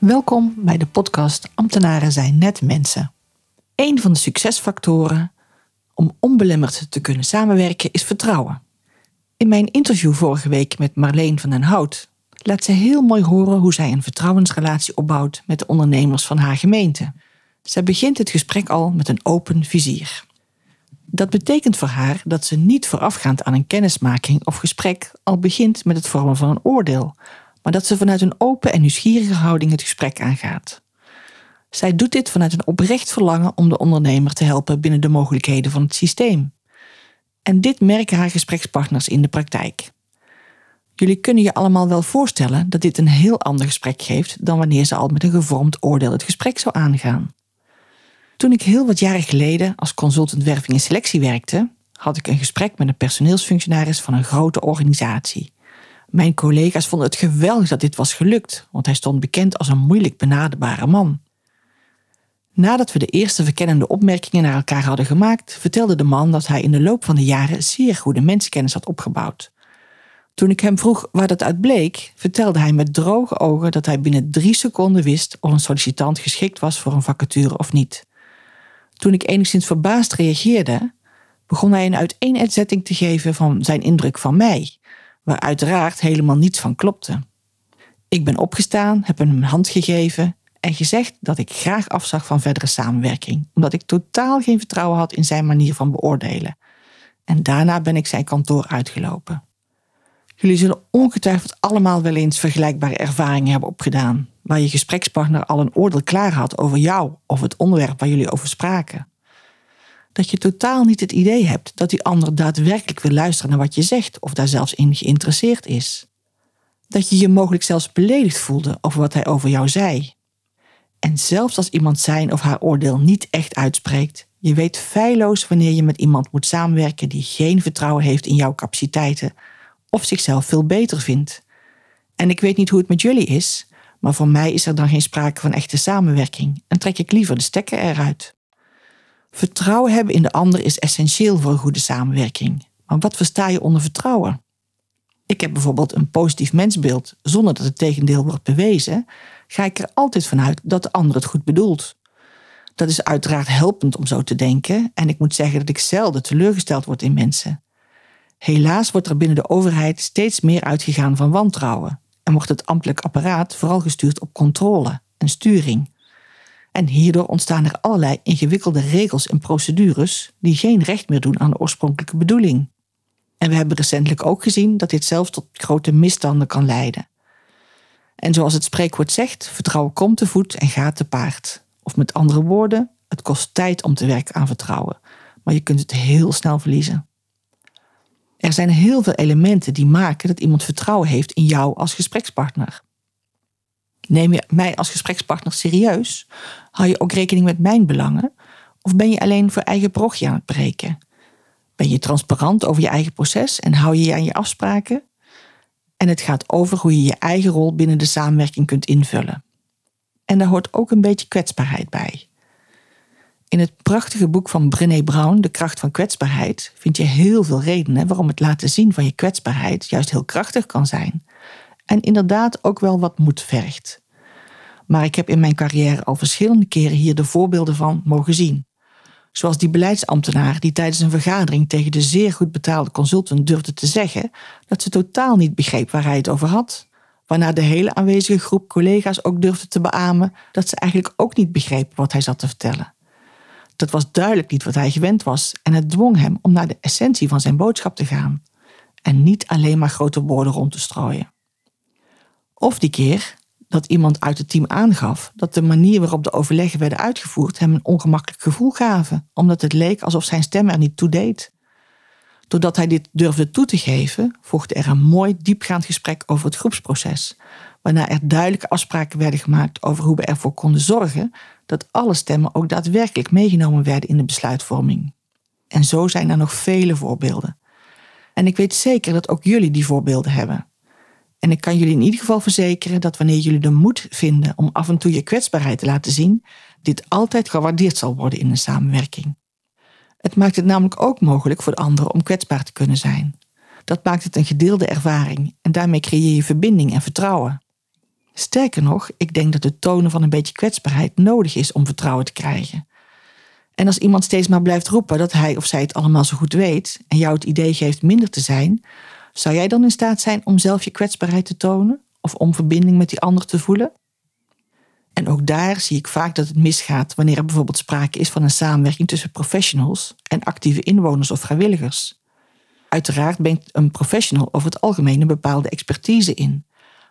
Welkom bij de podcast Ambtenaren zijn net mensen. Een van de succesfactoren om onbelemmerd te kunnen samenwerken is vertrouwen. In mijn interview vorige week met Marleen van den Hout laat ze heel mooi horen hoe zij een vertrouwensrelatie opbouwt met de ondernemers van haar gemeente. Zij begint het gesprek al met een open vizier. Dat betekent voor haar dat ze niet voorafgaand aan een kennismaking of gesprek al begint met het vormen van een oordeel, maar dat ze vanuit een open en nieuwsgierige houding het gesprek aangaat. Zij doet dit vanuit een oprecht verlangen om de ondernemer te helpen binnen de mogelijkheden van het systeem. En dit merken haar gesprekspartners in de praktijk. Jullie kunnen je allemaal wel voorstellen dat dit een heel ander gesprek geeft dan wanneer ze al met een gevormd oordeel het gesprek zou aangaan. Toen ik heel wat jaren geleden als consultant werving en selectie werkte, had ik een gesprek met een personeelsfunctionaris van een grote organisatie. Mijn collega's vonden het geweldig dat dit was gelukt, want hij stond bekend als een moeilijk benaderbare man. Nadat we de eerste verkennende opmerkingen naar elkaar hadden gemaakt, vertelde de man dat hij in de loop van de jaren zeer goede mensenkennis had opgebouwd. Toen ik hem vroeg waar dat uit bleek, vertelde hij met droge ogen dat hij binnen drie seconden wist of een sollicitant geschikt was voor een vacature of niet. Toen ik enigszins verbaasd reageerde, begon hij een uiteenzetting te geven van zijn indruk van mij, waar uiteraard helemaal niets van klopte. Ik ben opgestaan, heb hem een hand gegeven en gezegd dat ik graag afzag van verdere samenwerking, omdat ik totaal geen vertrouwen had in zijn manier van beoordelen. En daarna ben ik zijn kantoor uitgelopen. Jullie zullen ongetwijfeld allemaal wel eens vergelijkbare ervaringen hebben opgedaan, waar je gesprekspartner al een oordeel klaar had over jou of het onderwerp waar jullie over spraken. Dat je totaal niet het idee hebt dat die ander daadwerkelijk wil luisteren naar wat je zegt of daar zelfs in geïnteresseerd is. Dat je je mogelijk zelfs beledigd voelde over wat hij over jou zei. En zelfs als iemand zijn of haar oordeel niet echt uitspreekt, je weet feilloos wanneer je met iemand moet samenwerken die geen vertrouwen heeft in jouw capaciteiten of zichzelf veel beter vindt. En ik weet niet hoe het met jullie is, maar voor mij is er dan geen sprake van echte samenwerking en trek ik liever de stekker eruit. Vertrouwen hebben in de ander is essentieel voor een goede samenwerking. Maar wat versta je onder vertrouwen? Ik heb bijvoorbeeld een positief mensbeeld zonder dat het tegendeel wordt bewezen, ga ik er altijd vanuit dat de ander het goed bedoelt. Dat is uiteraard helpend om zo te denken en ik moet zeggen dat ik zelden teleurgesteld word in mensen. Helaas wordt er binnen de overheid steeds meer uitgegaan van wantrouwen en wordt het ambtelijk apparaat vooral gestuurd op controle en sturing. En hierdoor ontstaan er allerlei ingewikkelde regels en procedures die geen recht meer doen aan de oorspronkelijke bedoeling. En we hebben recentelijk ook gezien dat dit zelfs tot grote misstanden kan leiden. En zoals het spreekwoord zegt, vertrouwen komt te voet en gaat te paard. Of met andere woorden, het kost tijd om te werken aan vertrouwen, maar je kunt het heel snel verliezen. Er zijn heel veel elementen die maken dat iemand vertrouwen heeft in jou als gesprekspartner. Neem je mij als gesprekspartner serieus? Hou je ook rekening met mijn belangen? Of ben je alleen voor eigen parochie aan het breken? Ben je transparant over je eigen proces en hou je je aan je afspraken? En het gaat over hoe je je eigen rol binnen de samenwerking kunt invullen. En daar hoort ook een beetje kwetsbaarheid bij. In het prachtige boek van Brené Brown, De kracht van kwetsbaarheid, vind je heel veel redenen waarom het laten zien van je kwetsbaarheid juist heel krachtig kan zijn. En inderdaad ook wel wat moed vergt. Maar ik heb in mijn carrière al verschillende keren hier de voorbeelden van mogen zien. Zoals die beleidsambtenaar die tijdens een vergadering tegen de zeer goed betaalde consultant durfde te zeggen dat ze totaal niet begreep waar hij het over had. Waarna de hele aanwezige groep collega's ook durfde te beamen dat ze eigenlijk ook niet begrepen wat hij zat te vertellen. Dat was duidelijk niet wat hij gewend was en het dwong hem om naar de essentie van zijn boodschap te gaan en niet alleen maar grote woorden rond te strooien. Of die keer dat iemand uit het team aangaf dat de manier waarop de overleggen werden uitgevoerd hem een ongemakkelijk gevoel gaven, omdat het leek alsof zijn stem er niet toe deed. Doordat hij dit durfde toe te geven, volgde er een mooi diepgaand gesprek over het groepsproces, waarna er duidelijke afspraken werden gemaakt over hoe we ervoor konden zorgen dat alle stemmen ook daadwerkelijk meegenomen werden in de besluitvorming. En zo zijn er nog vele voorbeelden. En ik weet zeker dat ook jullie die voorbeelden hebben. En ik kan jullie in ieder geval verzekeren dat wanneer jullie de moed vinden om af en toe je kwetsbaarheid te laten zien, dit altijd gewaardeerd zal worden in een samenwerking. Het maakt het namelijk ook mogelijk voor de anderen om kwetsbaar te kunnen zijn. Dat maakt het een gedeelde ervaring en daarmee creëer je verbinding en vertrouwen. Sterker nog, ik denk dat het tonen van een beetje kwetsbaarheid nodig is om vertrouwen te krijgen. En als iemand steeds maar blijft roepen dat hij of zij het allemaal zo goed weet en jou het idee geeft minder te zijn, zou jij dan in staat zijn om zelf je kwetsbaarheid te tonen of om verbinding met die ander te voelen? En ook daar zie ik vaak dat het misgaat wanneer er bijvoorbeeld sprake is van een samenwerking tussen professionals en actieve inwoners of vrijwilligers. Uiteraard brengt een professional over het algemeen een bepaalde expertise in.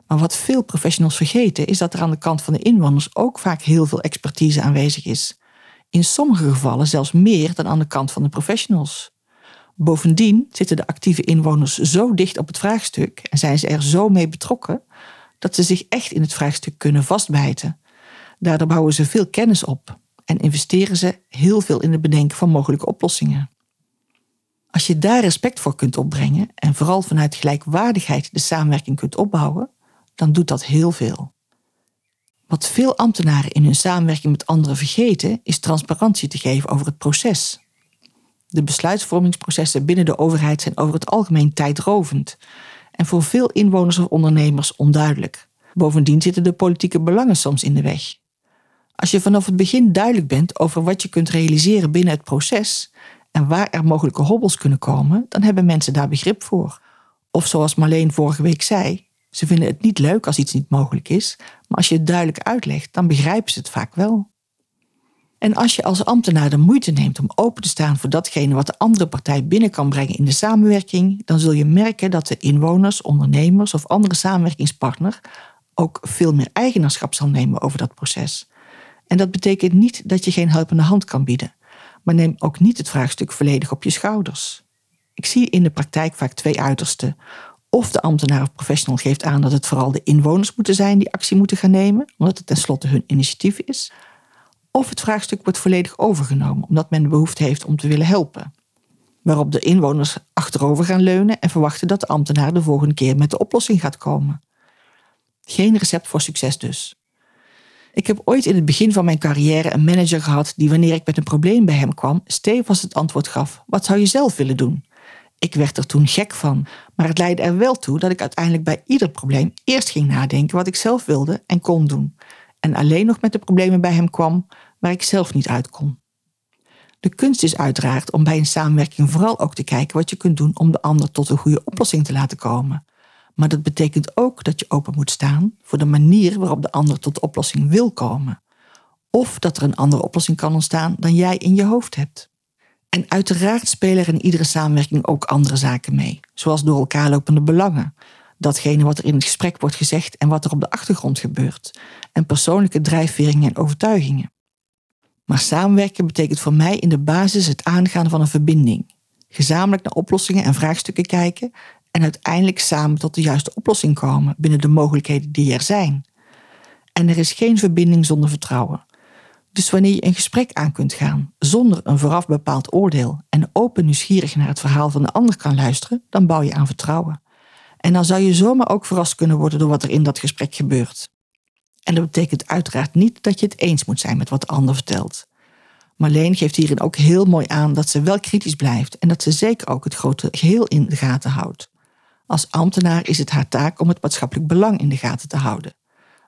Maar wat veel professionals vergeten is dat er aan de kant van de inwoners ook vaak heel veel expertise aanwezig is. In sommige gevallen zelfs meer dan aan de kant van de professionals. Bovendien zitten de actieve inwoners zo dicht op het vraagstuk en zijn ze er zo mee betrokken dat ze zich echt in het vraagstuk kunnen vastbijten. Daardoor bouwen ze veel kennis op en investeren ze heel veel in het bedenken van mogelijke oplossingen. Als je daar respect voor kunt opbrengen en vooral vanuit gelijkwaardigheid de samenwerking kunt opbouwen, dan doet dat heel veel. Wat veel ambtenaren in hun samenwerking met anderen vergeten, is transparantie te geven over het proces. De besluitvormingsprocessen binnen de overheid zijn over het algemeen tijdrovend en voor veel inwoners of ondernemers onduidelijk. Bovendien zitten de politieke belangen soms in de weg. Als je vanaf het begin duidelijk bent over wat je kunt realiseren binnen het proces en waar er mogelijke hobbels kunnen komen, dan hebben mensen daar begrip voor. Of zoals Marleen vorige week zei, ze vinden het niet leuk als iets niet mogelijk is, maar als je het duidelijk uitlegt, dan begrijpen ze het vaak wel. En als je als ambtenaar de moeite neemt om open te staan voor datgene wat de andere partij binnen kan brengen in de samenwerking, dan zul je merken dat de inwoners, ondernemers of andere samenwerkingspartner ook veel meer eigenaarschap zal nemen over dat proces. En dat betekent niet dat je geen helpende hand kan bieden, maar neem ook niet het vraagstuk volledig op je schouders. Ik zie in de praktijk vaak twee uitersten. Of de ambtenaar of professional geeft aan dat het vooral de inwoners moeten zijn die actie moeten gaan nemen, omdat het tenslotte hun initiatief is. Of het vraagstuk wordt volledig overgenomen, omdat men de behoefte heeft om te willen helpen. Waarop de inwoners achterover gaan leunen en verwachten dat de ambtenaar de volgende keer met de oplossing gaat komen. Geen recept voor succes dus. Ik heb ooit in het begin van mijn carrière een manager gehad die wanneer ik met een probleem bij hem kwam, stevig het antwoord gaf: Wat zou je zelf willen doen? Ik werd er toen gek van, maar het leidde er wel toe dat ik uiteindelijk bij ieder probleem eerst ging nadenken wat ik zelf wilde en kon doen, en alleen nog met de problemen bij hem kwam waar ik zelf niet uit kon. De kunst is uiteraard om bij een samenwerking vooral ook te kijken wat je kunt doen om de ander tot een goede oplossing te laten komen. Maar dat betekent ook dat je open moet staan voor de manier waarop de ander tot de oplossing wil komen. Of dat er een andere oplossing kan ontstaan dan jij in je hoofd hebt. En uiteraard spelen er in iedere samenwerking ook andere zaken mee, zoals door elkaar lopende belangen, datgene wat er in het gesprek wordt gezegd en wat er op de achtergrond gebeurt, en persoonlijke drijfveringen en overtuigingen. Maar samenwerken betekent voor mij in de basis het aangaan van een verbinding, gezamenlijk naar oplossingen en vraagstukken kijken en uiteindelijk samen tot de juiste oplossing komen binnen de mogelijkheden die er zijn. En er is geen verbinding zonder vertrouwen. Dus wanneer je een gesprek aan kunt gaan zonder een vooraf bepaald oordeel en open nieuwsgierig naar het verhaal van de ander kan luisteren, dan bouw je aan vertrouwen. En dan zou je zomaar ook verrast kunnen worden door wat er in dat gesprek gebeurt. En dat betekent uiteraard niet dat je het eens moet zijn met wat de ander vertelt. Marleen geeft hierin ook heel mooi aan dat ze wel kritisch blijft en dat ze zeker ook het grote geheel in de gaten houdt. Als ambtenaar is het haar taak om het maatschappelijk belang in de gaten te houden.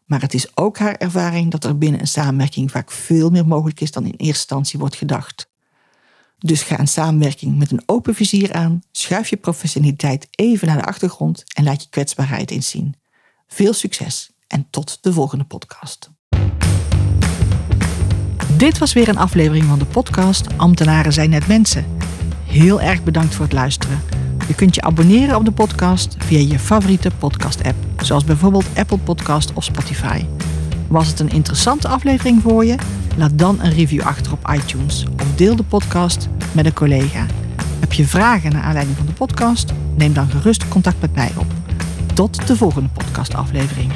Maar het is ook haar ervaring dat er binnen een samenwerking vaak veel meer mogelijk is dan in eerste instantie wordt gedacht. Dus ga een samenwerking met een open vizier aan, schuif je professionaliteit even naar de achtergrond en laat je kwetsbaarheid inzien. Veel succes en tot de volgende podcast. Dit was weer een aflevering van de podcast Ambtenaren zijn net mensen. Heel erg bedankt voor het luisteren. Je kunt je abonneren op de podcast via je favoriete podcast-app. zoals bijvoorbeeld Apple Podcast of Spotify. Was het een interessante aflevering voor je? Laat dan een review achter op iTunes of deel de podcast met een collega. Heb je vragen naar aanleiding van de podcast? Neem dan gerust contact met mij op. Tot de volgende podcastaflevering.